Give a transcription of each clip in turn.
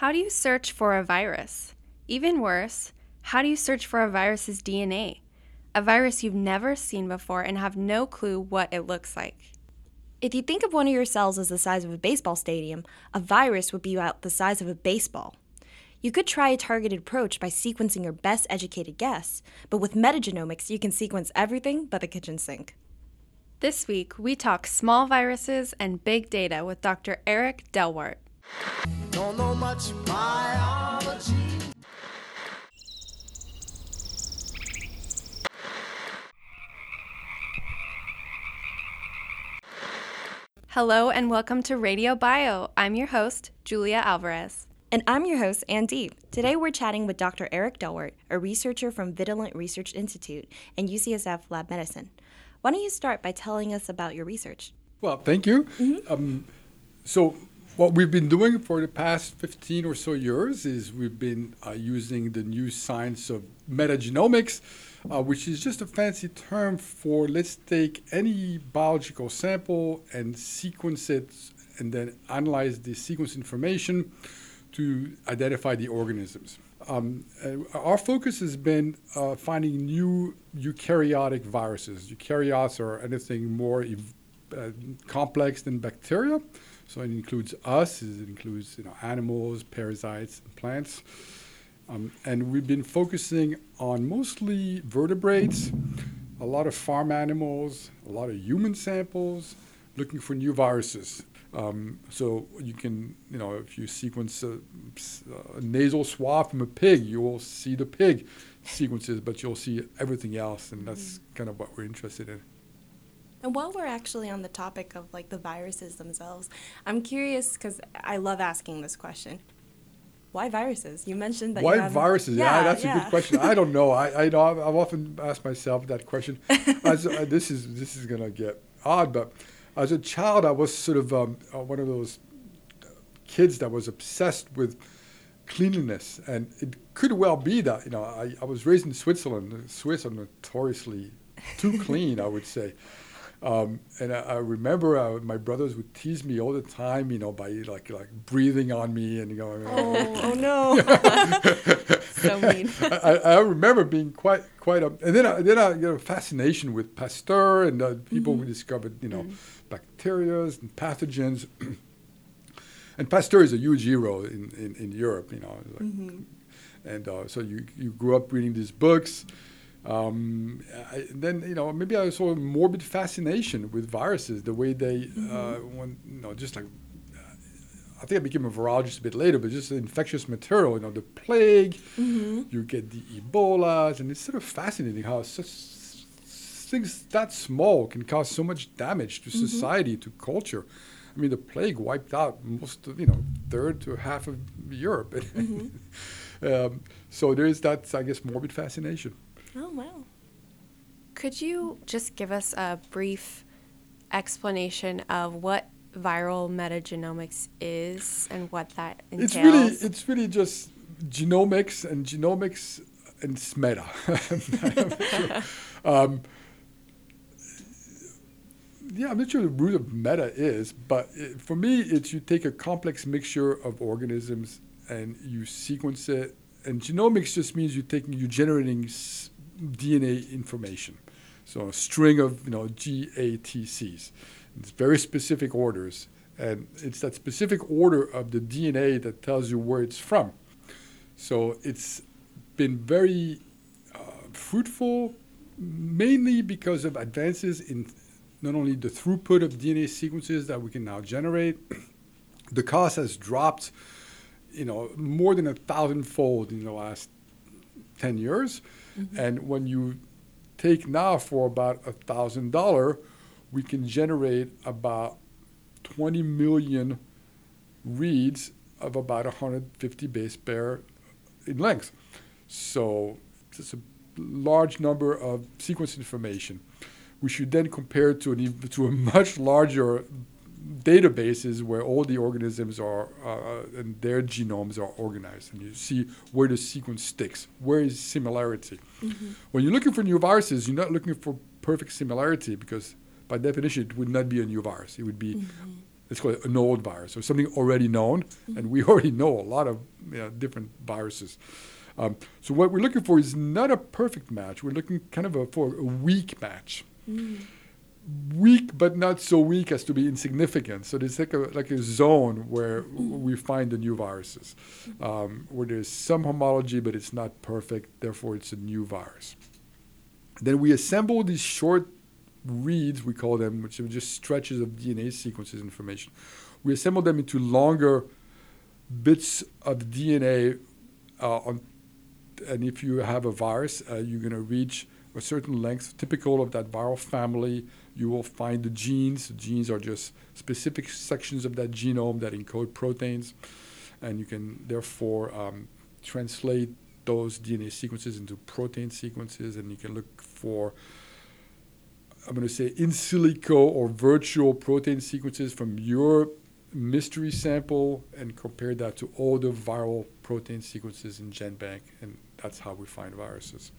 How do you search for a virus? Even worse, how do you search for a virus's DNA? A virus you've never seen before and have no clue what it looks like. If you think of one of your cells as the size of a baseball stadium, a virus would be about the size of a baseball. You could try a targeted approach by sequencing your best educated guess, but with metagenomics, you can sequence everything but the kitchen sink. This week, we talk small viruses and big data with Dr. Eric Delwart. Don't know much biology. Hello and welcome to Radio Bio. I'm your host, Julia Alvarez. And I'm your host, Ann Deep. Today we're chatting with Dr. Eric Delwart, a researcher from Vitalant Research Institute and UCSF Lab Medicine. Why don't you start by telling us about your research? Well, thank you. Mm-hmm. Um, so, what we've been doing for the past 15 or so years is we've been uh, using the new science of metagenomics, uh, which is just a fancy term for let's take any biological sample and sequence it and then analyze the sequence information to identify the organisms. Um, uh, our focus has been uh, finding new eukaryotic viruses. Eukaryotes are anything more ev- uh, complex than bacteria. So it includes us, it includes you know, animals, parasites, and plants. Um, and we've been focusing on mostly vertebrates, a lot of farm animals, a lot of human samples, looking for new viruses. Um, so you can, you know, if you sequence a, a, nasal swab from a pig, you will see the pig sequences, but you'll see everything else, and that's mm. kind of what we're interested in. And while we're actually on the topic of like the viruses themselves, I'm curious because I love asking this question. Why viruses? You mentioned that. Why viruses? Yeah, yeah that's yeah. a good question. I don't know. I, I know I've, I've often asked myself that question. As, uh, this is this is gonna get odd, but as a child, I was sort of um, uh, one of those kids that was obsessed with cleanliness, and it could well be that you know I, I was raised in Switzerland. The Swiss are notoriously too clean, I would say. Um, and I, I remember uh, my brothers would tease me all the time, you know, by like like breathing on me and going. Oh, oh no! so mean. I, I, remember being quite quite a, and then I, then I get a fascination with Pasteur and uh, people mm-hmm. who discovered you know mm-hmm. bacteria and pathogens. and Pasteur is a huge hero in, in, in Europe, you know. Like, mm-hmm. And uh, so you you grew up reading these books. Um, I, then you know maybe I saw a morbid fascination with viruses, the way they, mm-hmm. uh, when, you know, just like I think I became a virologist a bit later, but just infectious material, you know, the plague, mm-hmm. you get the Ebola, and it's sort of fascinating how such things that small can cause so much damage to mm-hmm. society, to culture. I mean, the plague wiped out most of, you know, third to half of Europe. Mm-hmm. um, so there is that, I guess, morbid fascination. Oh, wow. Could you just give us a brief explanation of what viral metagenomics is and what that entails? It's really, it's really just genomics and genomics and it's meta. um, yeah, I'm not sure the root of meta is, but it, for me, it's you take a complex mixture of organisms and you sequence it. And genomics just means you're taking, you're generating s- DNA information. So a string of you know GATCs. It's very specific orders, and it's that specific order of the DNA that tells you where it's from. So it's been very uh, fruitful, mainly because of advances in not only the throughput of DNA sequences that we can now generate. the cost has dropped, you know, more than a thousandfold in the last 10 years. Mm-hmm. And when you take now for about a thousand dollar, we can generate about 20 million reads of about 150 base pair in length. So it's a large number of sequence information. We should then compare it to, an, to a much larger databases where all the organisms are uh, and their genomes are organized, and you see where the sequence sticks, where is similarity. Mm-hmm. When you're looking for new viruses, you're not looking for perfect similarity because, by definition, it would not be a new virus. It would be mm-hmm. let's call it an old virus or something already known, mm-hmm. and we already know a lot of you know, different viruses. Um, so what we're looking for is not a perfect match. We're looking kind of a, for a weak match. Weak, but not so weak as to be insignificant. So there's like a like a zone where we find the new viruses, um, where there's some homology, but it's not perfect. Therefore, it's a new virus. Then we assemble these short reads, we call them, which are just stretches of DNA sequences information. We assemble them into longer bits of DNA uh, on and if you have a virus, uh, you're going to reach a certain length, typical of that viral family. You will find the genes. The genes are just specific sections of that genome that encode proteins, and you can therefore um, translate those DNA sequences into protein sequences, and you can look for I'm going to say in silico or virtual protein sequences from your mystery sample and compare that to all the viral protein sequences in GenBank, and that's how we find viruses.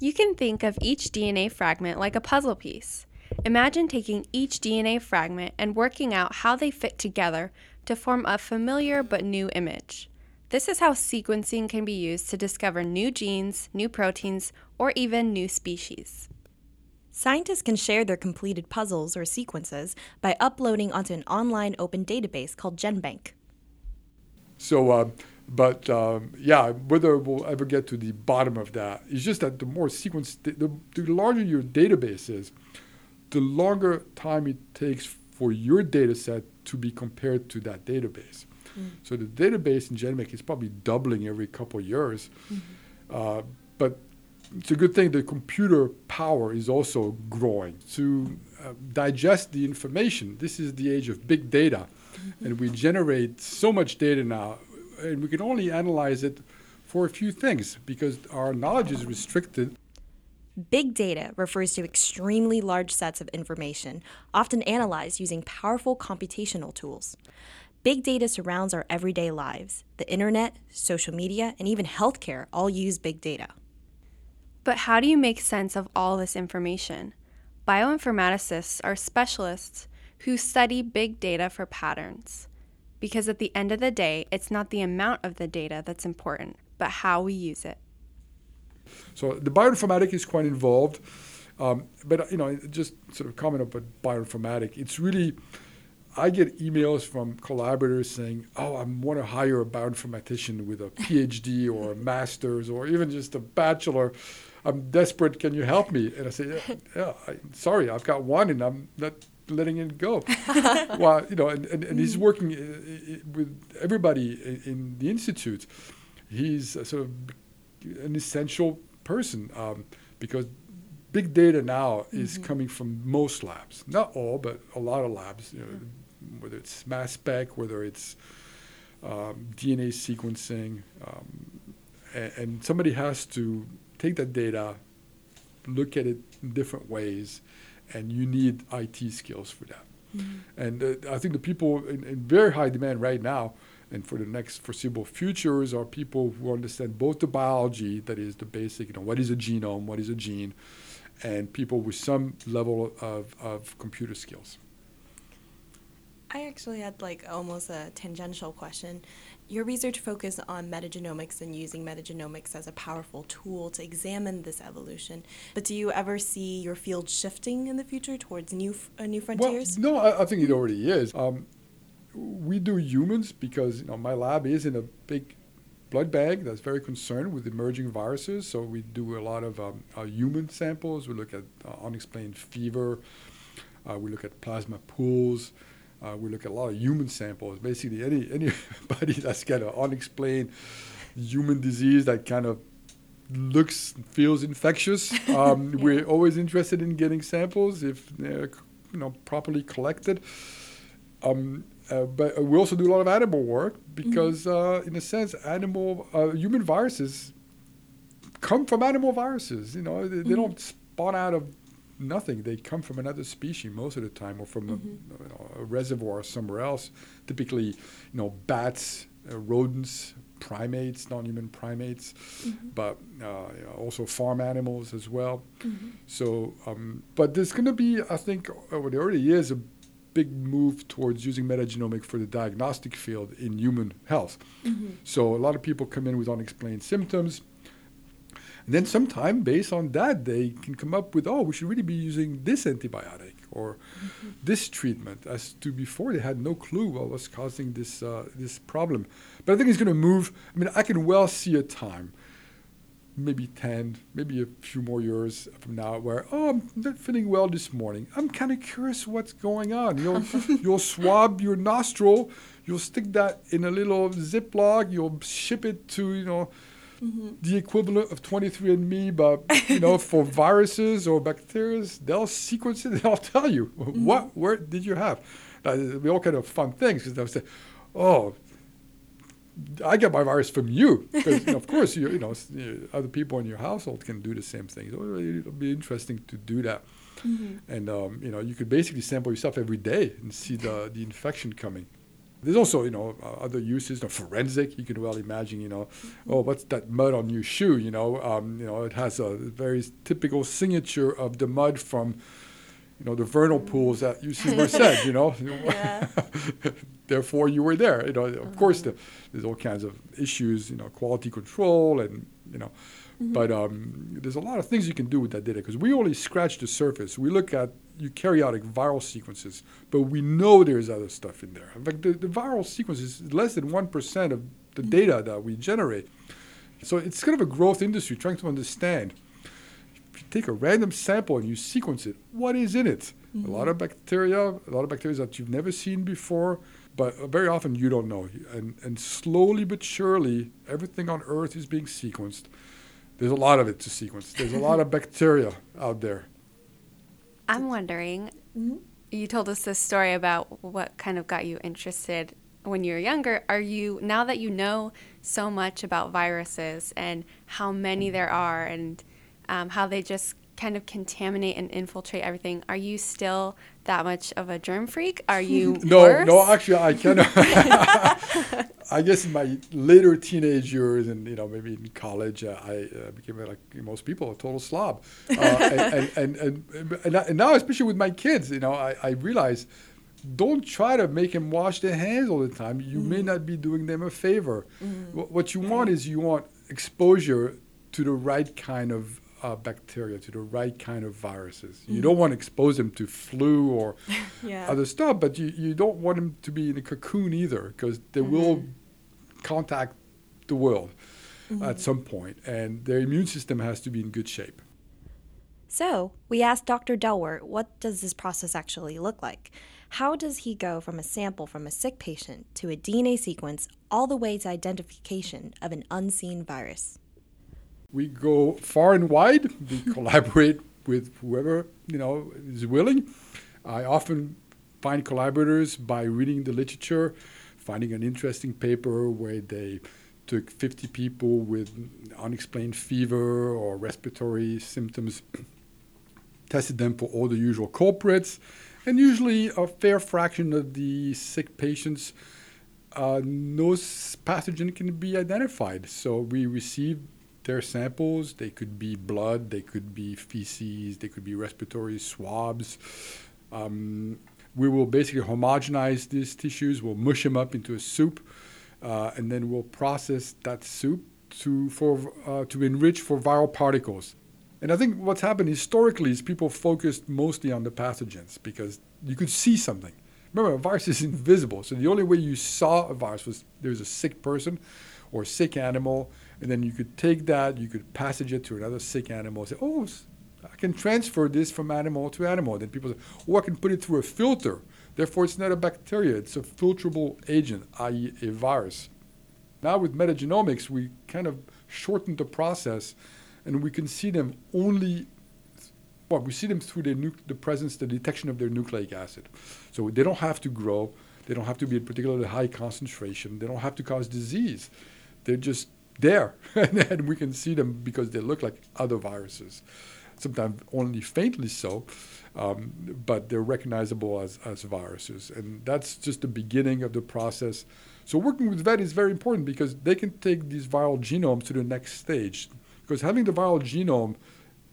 You can think of each DNA fragment like a puzzle piece. Imagine taking each DNA fragment and working out how they fit together to form a familiar but new image. This is how sequencing can be used to discover new genes, new proteins, or even new species. Scientists can share their completed puzzles or sequences by uploading onto an online open database called GenBank. So, uh, but um, yeah, whether we'll ever get to the bottom of that, it's just that the more sequence, the, the larger your database is, the longer time it takes for your data set to be compared to that database. Mm. So the database in GenBank is probably doubling every couple of years. Mm-hmm. Uh, but it's a good thing the computer power is also growing to uh, digest the information. This is the age of big data, mm-hmm. and we generate so much data now and we can only analyze it for a few things because our knowledge is restricted. Big data refers to extremely large sets of information, often analyzed using powerful computational tools. Big data surrounds our everyday lives. The internet, social media, and even healthcare all use big data. But how do you make sense of all this information? Bioinformaticists are specialists who study big data for patterns because at the end of the day, it's not the amount of the data that's important, but how we use it. So the bioinformatics is quite involved, um, but you know, just sort of comment about bioinformatics. It's really, I get emails from collaborators saying, "Oh, I want to hire a bioinformatician with a PhD or a master's or even just a bachelor. I'm desperate. Can you help me?" And I say, "Yeah, yeah I, sorry, I've got one, and I'm not letting it go. well, you know, and, and, and he's working uh, uh, with everybody in the institute. He's sort of an essential person um, because big data now mm-hmm. is coming from most labs, not all, but a lot of labs. You know, whether it's mass spec, whether it's um, DNA sequencing, um, and, and somebody has to take that data, look at it in different ways, and you need IT skills for that. Mm-hmm. And uh, I think the people in, in, very high demand right now, and for the next foreseeable futures, are people who understand both the biology, that is the basic, you know, what is a genome, what is a gene, and people with some level of, of computer skills. I actually had like almost a tangential question. Your research focused on metagenomics and using metagenomics as a powerful tool to examine this evolution. But do you ever see your field shifting in the future towards new uh, new frontiers? Well, no, I, I, think it already is. Um, we do humans because you know my lab is in a big blood bank that's very concerned with emerging viruses. So we do a lot of um, uh, human samples. We look at uh, unexplained fever. Uh, we look at plasma pools. Uh, we look at a lot of human samples. Basically, any anybody that's got an unexplained human disease that kind of looks feels infectious. Um, yeah. We're always interested in getting samples if they're you know properly collected. Um, uh, but we also do a lot of animal work because, mm-hmm. uh, in a sense, animal uh, human viruses come from animal viruses. You know, they, mm-hmm. they don't spawn out of nothing. They come from another species most of the time, or from mm-hmm. a, you know, a, reservoir somewhere else. Typically, you know, bats, uh, rodents, primates, non-human primates, mm-hmm. but uh, you know, also farm animals as well. Mm-hmm. So, um, but there's going to be, I think, uh, there already is a big move towards using metagenomic for the diagnostic field in human health. Mm-hmm. So a lot of people come in with unexplained symptoms. And then sometime based on that, they can come up with, oh, we should really be using this antibiotic or mm-hmm. this treatment. As to before, they had no clue what was causing this uh, this problem. But I think it's going to move. I mean, I can well see a time maybe 10, maybe a few more years from now, where, oh, I'm not feeling well this morning. I'm kind of curious what's going on. You'll, you'll swab your nostril, you'll stick that in a little Ziploc, you'll ship it to, you know, mm-hmm. the equivalent of 23andMe, but, you know, for viruses or bacteria, they'll sequence it, they'll tell you, mm-hmm. what, where did you have? Uh, we all kind of fun things, because they'll say, oh, I get my virus from you because you know, of course you, you know other people in your household can do the same thing. So it'll be interesting to do that, mm-hmm. and um, you know you could basically sample yourself every day and see the the infection coming. There's also you know uh, other uses, forensic. You can well imagine you know, mm-hmm. oh what's that mud on your shoe? You know, um, you know it has a very typical signature of the mud from you know, the vernal pools at UC Merced, you know. Therefore, you were there. You know, of uh-huh. course, the, there's all kinds of issues, you know, quality control and, you know. Mm-hmm. But um, there's a lot of things you can do with that data because we only scratch the surface. We look at eukaryotic viral sequences, but we know there's other stuff in there. In fact, the, the viral sequence is less than 1% of the mm-hmm. data that we generate. So it's kind of a growth industry trying to understand If you take a random sample and you sequence it, what is in it? Mm-hmm. A lot of bacteria, a lot of bacteria that you've never seen before, but very often you don't know. And, and slowly but surely, everything on Earth is being sequenced. There's a lot of it to sequence. There's a lot of bacteria out there. I'm wondering, mm-hmm. you told us this story about what kind of got you interested when you were younger. Are you, now that you know so much about viruses and how many there are and um, how they just kind of contaminate and infiltrate everything. Are you still that much of a germ freak? Are you no, worse? no? Actually, I kind of. I guess in my later teenage years, and you know, maybe in college, uh, I uh, became like most people, a total slob. Uh, and, and, and, and, and, now, especially with my kids, you know, I, I realize. Don't try to make them wash their hands all the time. You mm. may not be doing them a favor. Mm. What, what you want is you want exposure to the right kind of uh, bacteria, to the right kind of viruses. Mm-hmm. You don't want to expose them to flu or yeah. other stuff, but you, you don't want them to be in a cocoon either because they mm-hmm. will contact the world mm-hmm. at some point, and their immune system has to be in good shape. So, we asked Dr. Delwart, what does this process actually look like? How does he go from a sample from a sick patient to a DNA sequence all the way to identification of an unseen virus? We go far and wide. We collaborate with whoever you know is willing. I often find collaborators by reading the literature, finding an interesting paper where they took 50 people with unexplained fever or respiratory symptoms, tested them for all the usual culprits, and usually a fair fraction of the sick patients, uh, no pathogen can be identified. So we received their samples. They could be blood, they could be feces, they could be respiratory swabs. Um, we will basically homogenize these tissues, we'll mush them up into a soup, uh, and then we'll process that soup to, for, uh, to enrich for viral particles. And I think what's happened historically is people focused mostly on the pathogens because you could see something. Remember, a virus is invisible, so the only way you saw a virus was there's a sick person or a sick animal, and then you could take that, you could passage it to another sick animal, say, oh, I can transfer this from animal to animal. Then people say, oh, I can put it through a filter. Therefore, it's not a bacteria, it's a filterable agent, i.e., a virus. Now, with metagenomics, we kind of shortened the process and we can see them only, well, we see them through the presence, the detection of their nucleic acid. So they don't have to grow, they don't have to be at particularly high concentration, they don't have to cause disease. They're just there, and we can see them because they look like other viruses. Sometimes only faintly so, um, but they're recognizable as, as viruses. And that's just the beginning of the process. So, working with VET is very important because they can take these viral genomes to the next stage. Because having the viral genome,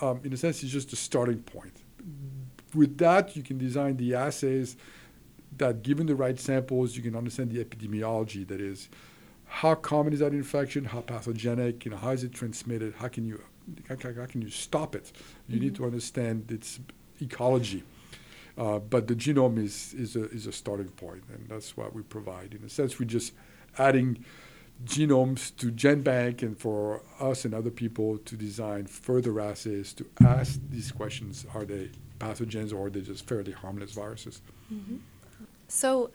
um, in a sense, is just a starting point. With that, you can design the assays that given the right samples, you can understand the epidemiology. That is, how common is that infection? How pathogenic? You know, how is it transmitted? How can you how, how can you stop it? You mm-hmm. need to understand its ecology. Uh, but the genome is, is, a, is a starting point, and that's what we provide. In a sense, we're just adding genomes to GenBank and for us and other people to design further assays to ask these questions are they pathogens or are they just fairly harmless viruses? Mm-hmm. So,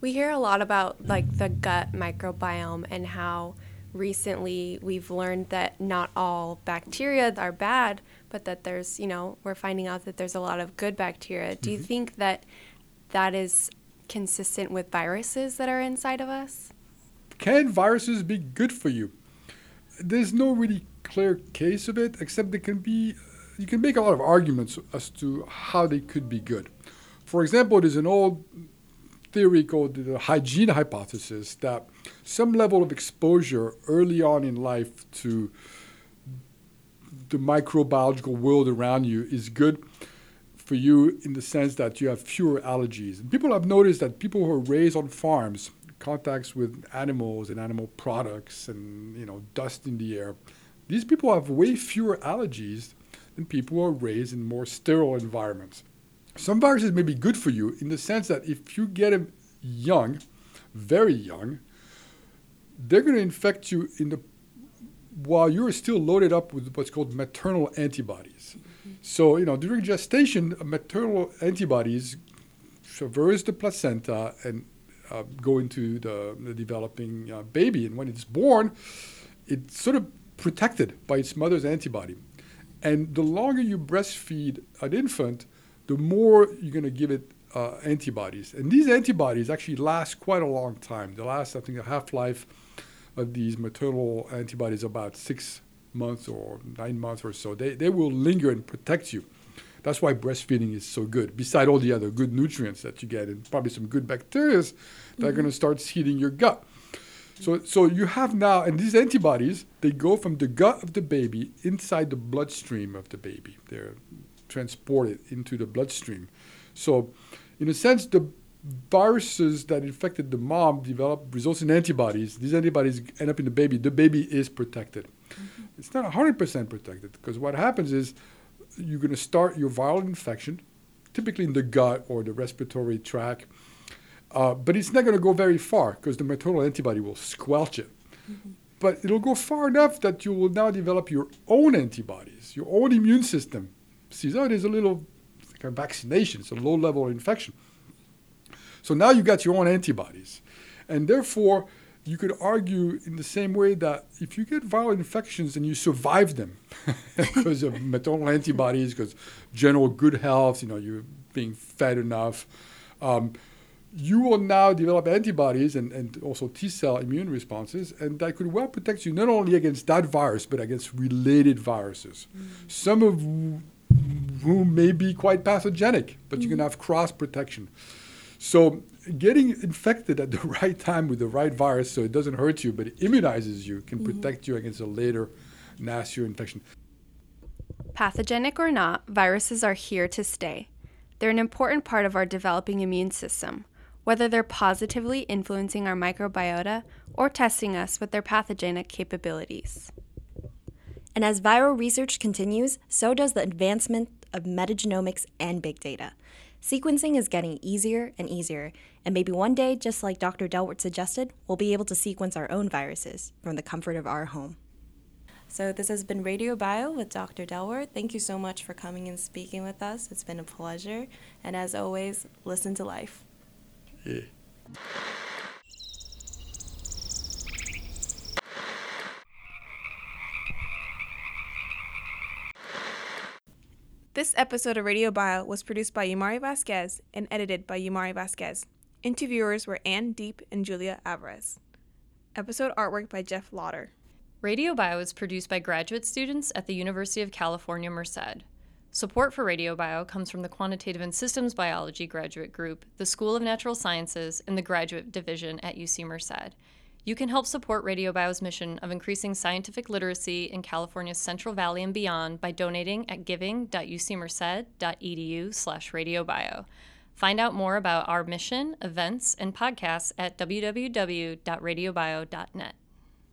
we hear a lot about like the gut microbiome and how recently we've learned that not all bacteria are bad, but that there's, you know, we're finding out that there's a lot of good bacteria. Do you mm-hmm. think that that is consistent with viruses that are inside of us? Can viruses be good for you? There's no really clear case of it, except they can be, you can make a lot of arguments as to how they could be good. For example, there's an old theory called the hygiene hypothesis that some level of exposure early on in life to the microbiological world around you is good for you in the sense that you have fewer allergies. And people have noticed that people who are raised on farms, contacts with animals and animal products and you know dust in the air, these people have way fewer allergies than people who are raised in more sterile environments. Some viruses may be good for you in the sense that if you get them young, very young, they're going to infect you in the while you're still loaded up with what's called maternal antibodies. Mm-hmm. So, you know, during gestation, maternal antibodies traverse the placenta and uh, go into the, the developing uh, baby. And when it's born, it's sort of protected by its mother's antibody. And the longer you breastfeed an infant, the more you're going to give it uh, antibodies. And these antibodies actually last quite a long time. They last, I think, a half life of these maternal antibodies about six months or nine months or so. They, they will linger and protect you. That's why breastfeeding is so good, beside all the other good nutrients that you get and probably some good bacteria that mm-hmm. are going to start seeding your gut. So, so you have now, and these antibodies, they go from the gut of the baby inside the bloodstream of the baby. They're transported into the bloodstream. So, in a sense, the viruses that infected the mom develop results in antibodies. These antibodies end up in the baby. The baby is protected. Mm-hmm. It's not 100% protected because what happens is you're going to start your viral infection, typically in the gut or the respiratory tract, uh, but it's not going to go very far because the maternal antibody will squelch it. Mm-hmm. But it'll go far enough that you will now develop your own antibodies, your own immune system. See, oh, there's a little like a vaccination, it's a low level infection. So now you got your own antibodies. And therefore, you could argue in the same way that if you get viral infections and you survive them because of maternal antibodies, because general good health, you know, you're being fed enough, um, you will now develop antibodies and, and also T cell immune responses, and that could well protect you not only against that virus, but against related viruses. Mm. Some of whom may be quite pathogenic, but mm. you can mm. have cross protection. So getting infected at the right time with the right virus so it doesn't hurt you but it immunizes you can mm-hmm. protect you against a later nastier infection. Pathogenic or not, viruses are here to stay. They're an important part of our developing immune system, whether they're positively influencing our microbiota or testing us with their pathogenic capabilities. And as viral research continues, so does the advancement of metagenomics and big data. Sequencing is getting easier and easier, and maybe one day, just like Dr. Delwart suggested, we'll be able to sequence our own viruses from the comfort of our home. So, this has been Radio Bio with Dr. Delwart. Thank you so much for coming and speaking with us. It's been a pleasure. And as always, listen to life. Yeah. This episode of Radio Bio was produced by Yumari Vasquez and edited by Yumari Vasquez. Interviewers were Anne Deep and Julia Alvarez. Episode artwork by Jeff Lauder. Radio Bio is produced by graduate students at the University of California, Merced. Support for Radio Bio comes from the Quantitative and Systems Biology Graduate Group, the School of Natural Sciences, and the Graduate Division at UC Merced. You can help support Radio Bio's mission of increasing scientific literacy in California's Central Valley and beyond by donating at giving.ucmerced.edu slash radiobio. Find out more about our mission, events, and podcasts at www.radiobio.net.